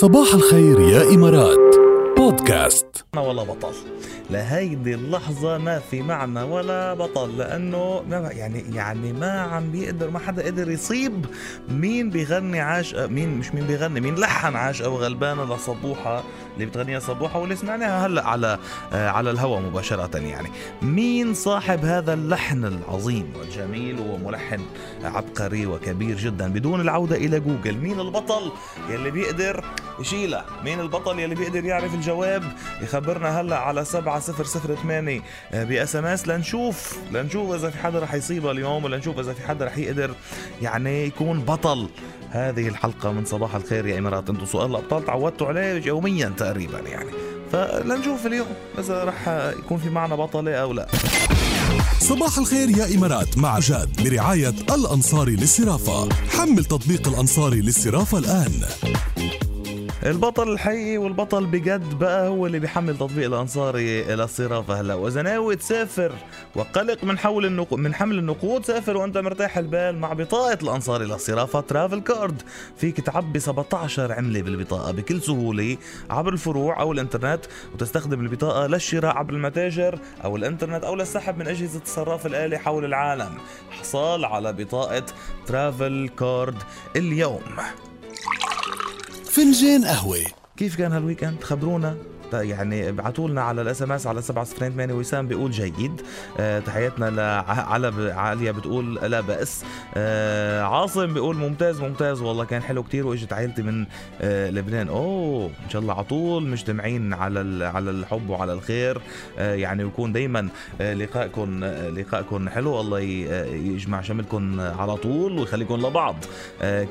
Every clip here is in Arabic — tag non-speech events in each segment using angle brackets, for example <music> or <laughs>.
صباح الخير يا إمارات. بودكاست. ولا بطل. لهيدي اللحظة ما في معنى ولا بطل لأنه ما يعني يعني ما عم بيقدر ما حدا قدر يصيب مين بيغني عاش مين مش مين بيغني مين لحن عاش أو غلبانة لصبوحة اللي بتغنيها صبوحة واللي سمعناها هلأ على آه على الهواء مباشرة يعني. مين صاحب هذا اللحن العظيم والجميل وملحن عبقري وكبير جدا بدون العودة إلى جوجل؟ مين البطل يلي بيقدر يشيلها؟ مين البطل يلي بيقدر يعرف الجواب؟ يخبرنا هلأ على 7008 ب SMS. لنشوف لنشوف إذا في حدا رح يصيبها اليوم ولنشوف إذا في حدا رح يقدر يعني يكون بطل هذه الحلقة من صباح الخير يا إمارات. أنتم سؤال الأبطال تعودتوا عليه يوميا تقريبا يعني. فلنشوف اليوم إذا رح يكون في معنا بطلة أو لا. صباح الخير يا إمارات. مع جاد برعاية الأنصاري للصرافة. حمل تطبيق الأنصاري للصرافة الآن. البطل الحقيقي والبطل بجد بقى هو اللي بيحمل تطبيق الأنصاري للصرافه هلا. واذا ناوي تسافر وقلق من حول النقود من حمل النقود. سافر وأنت مرتاح البال مع بطاقة الانصاري للصرافه ترافل كارد. فيك تعبي 17 عملة بالبطاقة بكل سهولة عبر الفروع أو الإنترنت وتستخدم البطاقة للشراء عبر المتاجر أو الإنترنت أو للسحب من أجهزة الصراف الآلي حول العالم. احصل على بطاقة Travel Card اليوم. فنجان قهوة. كيف كان هال weekend خبرونا. يعني ابعتوا لنا على ال SMS على 708 وسام بيقول جيد. أه تحياتنا لعلى عليا بتقول لا بأس. أه عاصم بيقول ممتاز ممتاز. والله كان حلو كتير وإجت عائلتي من أه لبنان. أوه إن شاء الله على طول مجتمعين على على الحب وعلى الخير. يعني ويكون دايما أه لقائكم لقائكم حلو. الله يجمع شملكم على طول ويخليكم لبعض.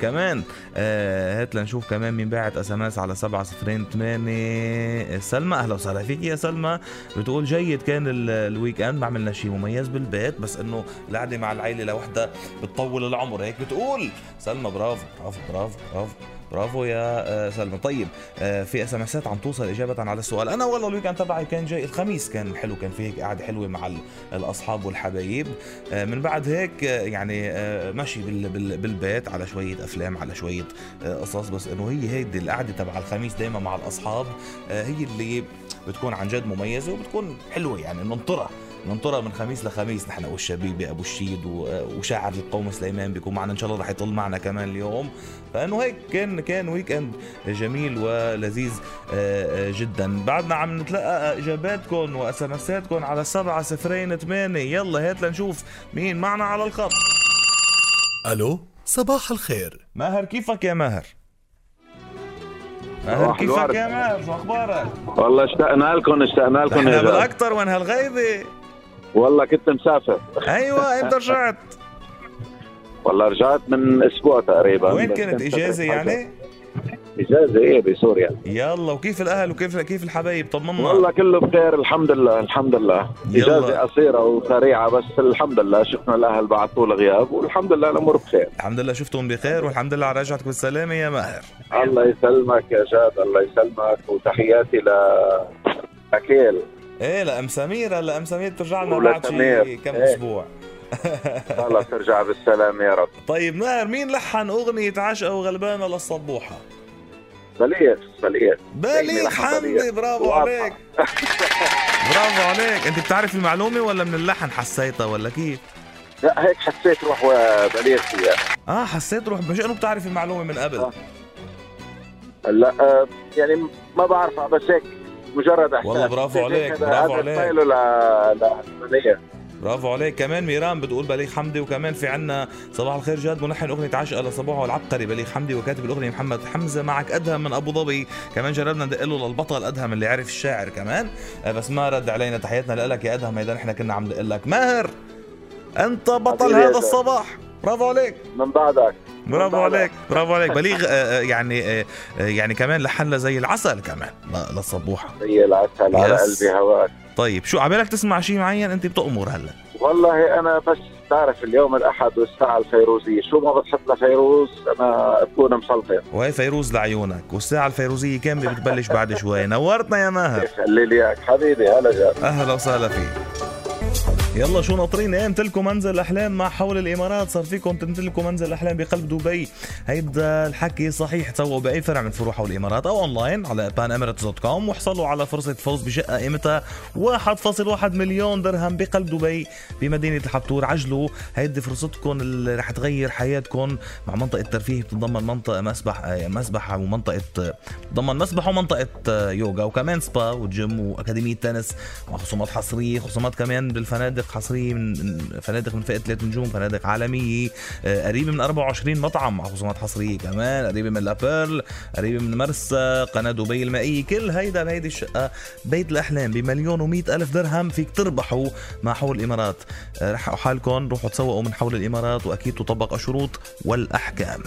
كمان هات لنشوف كمان مين باعت SMS على 708 سلمى. أهلا وسهلا فيك يا سلمى. بتقول جيد كان ال weekend ما عملنا شيء مميز بالبيت بس إنه القعدة مع العيلة لوحدها بتطول العمر. هيك بتقول. سلمى برافو برافو برافو برافو. برافو يا سلمى. طيب في SMS ات عم توصل إجابة على السؤال. أنا والله ال weekend تبعي كان جاي الخميس كان حلو كان في هيك قعدة حلوة مع الأصحاب والحبايب. من بعد هيك يعني ماشي بالبيت على شوية أفلام على شوية قصص. بس إنه هي هيدي القعدة تبع الخميس دائما مع الأصحاب هي اللي بتكون عن جد مميزة وبتكون حلوة يعني ننطرها ننطرها من خميس لخميس نحن والشبيبه ابو الشيد وشاعر القوم سليمان بيكون معنا إن شاء الله رح يطل معنا كمان اليوم. فإنه هيك كان كان weekend جميل ولذيذ جدا. بعدنا عم نتلقى إجاباتكم و SMS اتكم على 7 صفرين 8 يلا هات لنشوف مين معنا على الخط. ألو؟ صباح الخير. ماهر كيفك يا ماهر؟ ماهر كيفك يا ماهر؟ شو أخبارك؟ والله اشتقنا لكم اشتقنا لكم إحنا بالأكثر وين هالغيبة. والله كنت مسافر. أيوه <laughs> إمتى رجعت؟ والله رجعت من أسبوع تقريبا. وين كانت إجازة يعني؟ إجازة إيه بسوريا. يلا وكيف الأهل؟ وكيف كيف الحبايب؟ طمنا. والله كله بخير الحمد لله الحمد لله. إجازة قصيرة وسريعة بس الحمد لله شفنا الأهل بعد طول غياب والحمد لله الأمور بخير. الحمد لله شفتهم بخير والحمد لله على رجعتك بالسلامة يا ماهر. الله يسلمك يا جاد الله يسلمك وتحياتي ل اكيل إيه لام سمير هلا أم سمير بترجع لنا بعد شي. كم إيه. أسبوع <laughs> الله ترجع بالسلام يا رب طيب ماهر مين لحن أغنية عشقه وغلبانة للصبوحة؟ بليغ بليغ بليغ حمدي بليغ. برافو. عليك برافو عليك أنت بتعرف المعلومة ولا من اللحن حسيتها ولا كيف؟ لا هيك حسيت روح وبليغ فيها آه حسيت روح مش إنه بتعرف المعلومة من قبل آه. هلا آه، يعني ما بعرفها بس هيك مجرد إحساس. والله برافو عليك، برافو عليك. ل برافو عليك. كمان ميران بتقول بليغ حمدي وكمان في عنا صباح الخير جاد ملحن أغنية عشقه لصبوحه والعبقري بليغ حمدي وكاتب الأغنية محمد حمزة معك أدهم من أبو ظبي. كمان جربنا ندق له للبطل أدهم اللي عرف الشاعر كمان. آه، بس ما رد علينا تحياتنا لك يا أدهم هيدا نحن كنا عم ندق لك. ماهر أنت بطل هذا. الصباح. برافو عليك. من بعدك. برافو. عليك. برافو عليك. بليغ آه، آه، يعني آه، يعني كمان لحن زي العسل كمان. للصبوحه زي العسل على. قلبي هواك طيب شو عبالك تسمع شيء معين أنت بتأمر هلأ؟ والله أنا بس تعرف اليوم الأحد والساعة الفيروزية. شو ما بتحط لفيروز أنا بكون مسلطن وهي فيروز لعيونك. والساعة الفيروزية كاملة بتبلش بعد شوي؟ نورتنا يا ماهر. خلي لي إياك حبيبي. هلا جاد أهلا وسهلا فيك. يلا شو ناطرين إيه امتلكوا منزل الأحلام مع حول الإمارات. صار فيكم تمتلكوا منزل الأحلام بقلب دبي. هيدا الحكي صحيح تسووا بأي فرع من فروع حول الإمارات أو أونلاين على panemirates.com واحصلوا على فرصة فوز بشقة قيمتها 1.1 مليون درهم بقلب دبي بمدينة الحبتور. عجلوا هيدي فرصتكم اللي رح تغير حياتكم مع منطقة ترفيه بتتضمن منطقة مسبح آه، مسبح ومنطقه بتتضمن مسبح ومنطقة آه، يوغا وكمان سبا وجيم وأكاديمية تنس مع خصومات حصرية خصومات كمان بالفنادق حصريه من فنادق من فئة ثلاث نجوم فنادق عالميه آه، قريبه من 24 مطعم مع خصومات حصرية كمان قريبه من لابيرل قريبه من مرسى قناة دبي المائية كل هيدا بهيدي الشقة بيت الأحلام بمليون و ألف درهم فيك تربحوا مع حول الإمارات. آه، رحقوا حالكم روحوا تسوقوا من حول الإمارات وأكيد تطبق الشروط والأحكام.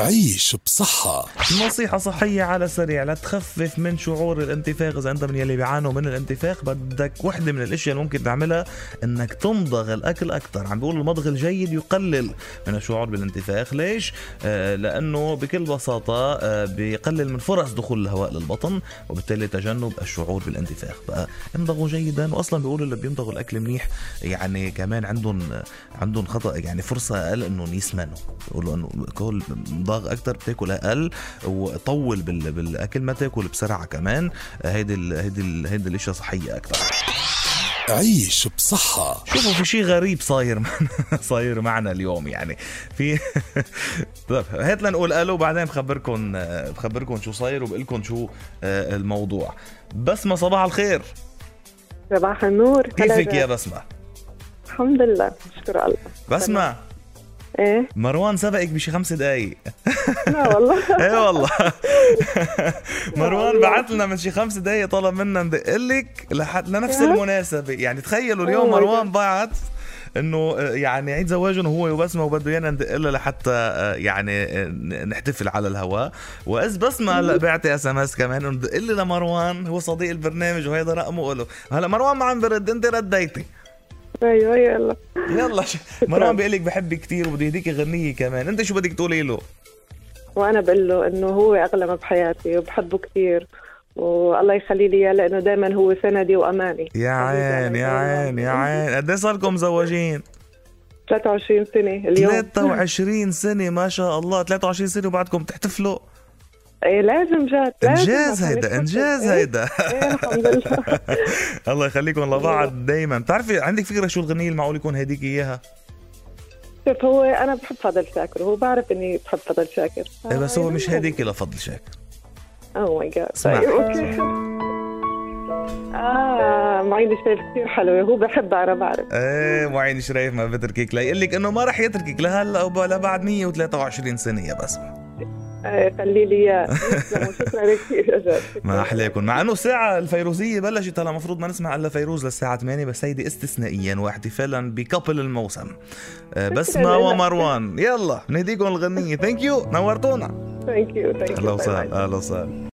عيش بصحة. نصيحة صحية على السريع لتخفف من شعور الانتفاخ. إذا أنت من يلي بيعانوا من الانتفاخ بدك وحدة من الأشياء اللي ممكن تعملها إنك تمضغ الأكل أكثر عم بيقول المضغ الجيد يقلل من الشعور بالانتفاخ. ليش؟ آه لأنه بكل بساطة آه بيقلل من فرص دخول الهواء للبطن وبالتالي تجنب الشعور بالانتفاخ. بقى امضغوا جيدا. وأصلا بيقولوا اللي بيمضغوا الأكل منيح يعني كمان عندهم عندهم خطأ يعني فرصة أقل إنهم يسمنوا. بيقولوا إنه كل ضاغ أكتر بتاكل أقل وطول بال... بالأكل ما تاكل بسرعة كمان. هيدي ال... هيدي ال... هيدي الإشياء صحية أكتر. عيش بصحة. شوفوا في شيء غريب صاير <laughs> معنا صاير معنا اليوم يعني. في <laughs> طيب هات لنقول ألو بعدين بخبركم بخبركم شو صاير وبقول لكم شو آه، الموضوع. بسمة صباح الخير. صباح النور كيفك يا بسمة؟ الحمد لله نشكر الله بسمة؟ إيه؟ مروان سبقك بشي خمس دقايق. لا والله. <laughs> إيه والله. <laughs> مروان بعت لنا من شي خمس دقايق طلب منا ندق لك لحد لنفس المناسبة. يعني تخيلوا اليوم Oh مروان بعت إنه آه، يعني عيد زواجهم هو وبسمة وبده ايانا ندق لها لحتى آه، يعني آه، نحتفل على الهواء. وإذ بسمة هلا بعت SMS كمان انه دق لي لمروان هو صديق البرنامج وهيدا رقمه له هلا مروان ما عم برد انت رديتي. أيوه يلا. يلا. <laughs> <laughs> مروان بيقول لك بحبك كثير وبده يهديك غنية كمان. أنت شو بدك تقولي له؟ وأنا بقول له إنه هو اغلى ما بحياتي وبحبه كثير والله يخلي لي إياه لأنه دائما هو سندي وأماني. يا عين يا عين يا عين قد إيه صار لكم مزوجين؟ 23 سنة اليوم. 23 <laughs> سنة ما شاء الله. 23 سنة وبعدكم تحتفلوا إيه لازم جات لازم إنجاز هيدا. إنجاز إيه، هيدا. إيه الحمد لله. <laughs> الله يخليكم لبعض دايما. بتعرفي عندك فكرة شو الغنية اللي معقول يكون هديك إياها؟ شوف هو أنا بحب فضل شاكر. وهو بعرف إني بحب فضل شاكر. إيه بس هو مش هديك لفضل شاكر. oh my God. طيب okay. آه معين شريف كثير حلوة. هو بحبها أنا بعرف. إيه معين شريف ما بتركك ليقول لك إنه ما رح يتركك لهلا ولا بعد 123 سنة يا بسمة. إيه خلي لي اياه. شكرا كثير شكراً. ما أحلاكم. مع إنه الساعة الفيروزية بلشت هلا المفروض ما نسمع إلا فيروز للساعة 8 بس هيدي استثنائيا واحتفالا ب couple الموسم. آه، بسمة لله. ومروان يلا نهديكم الغنية. thank you نورتونا. thank you thank you أهلا وسهلا أهلا وسهلا.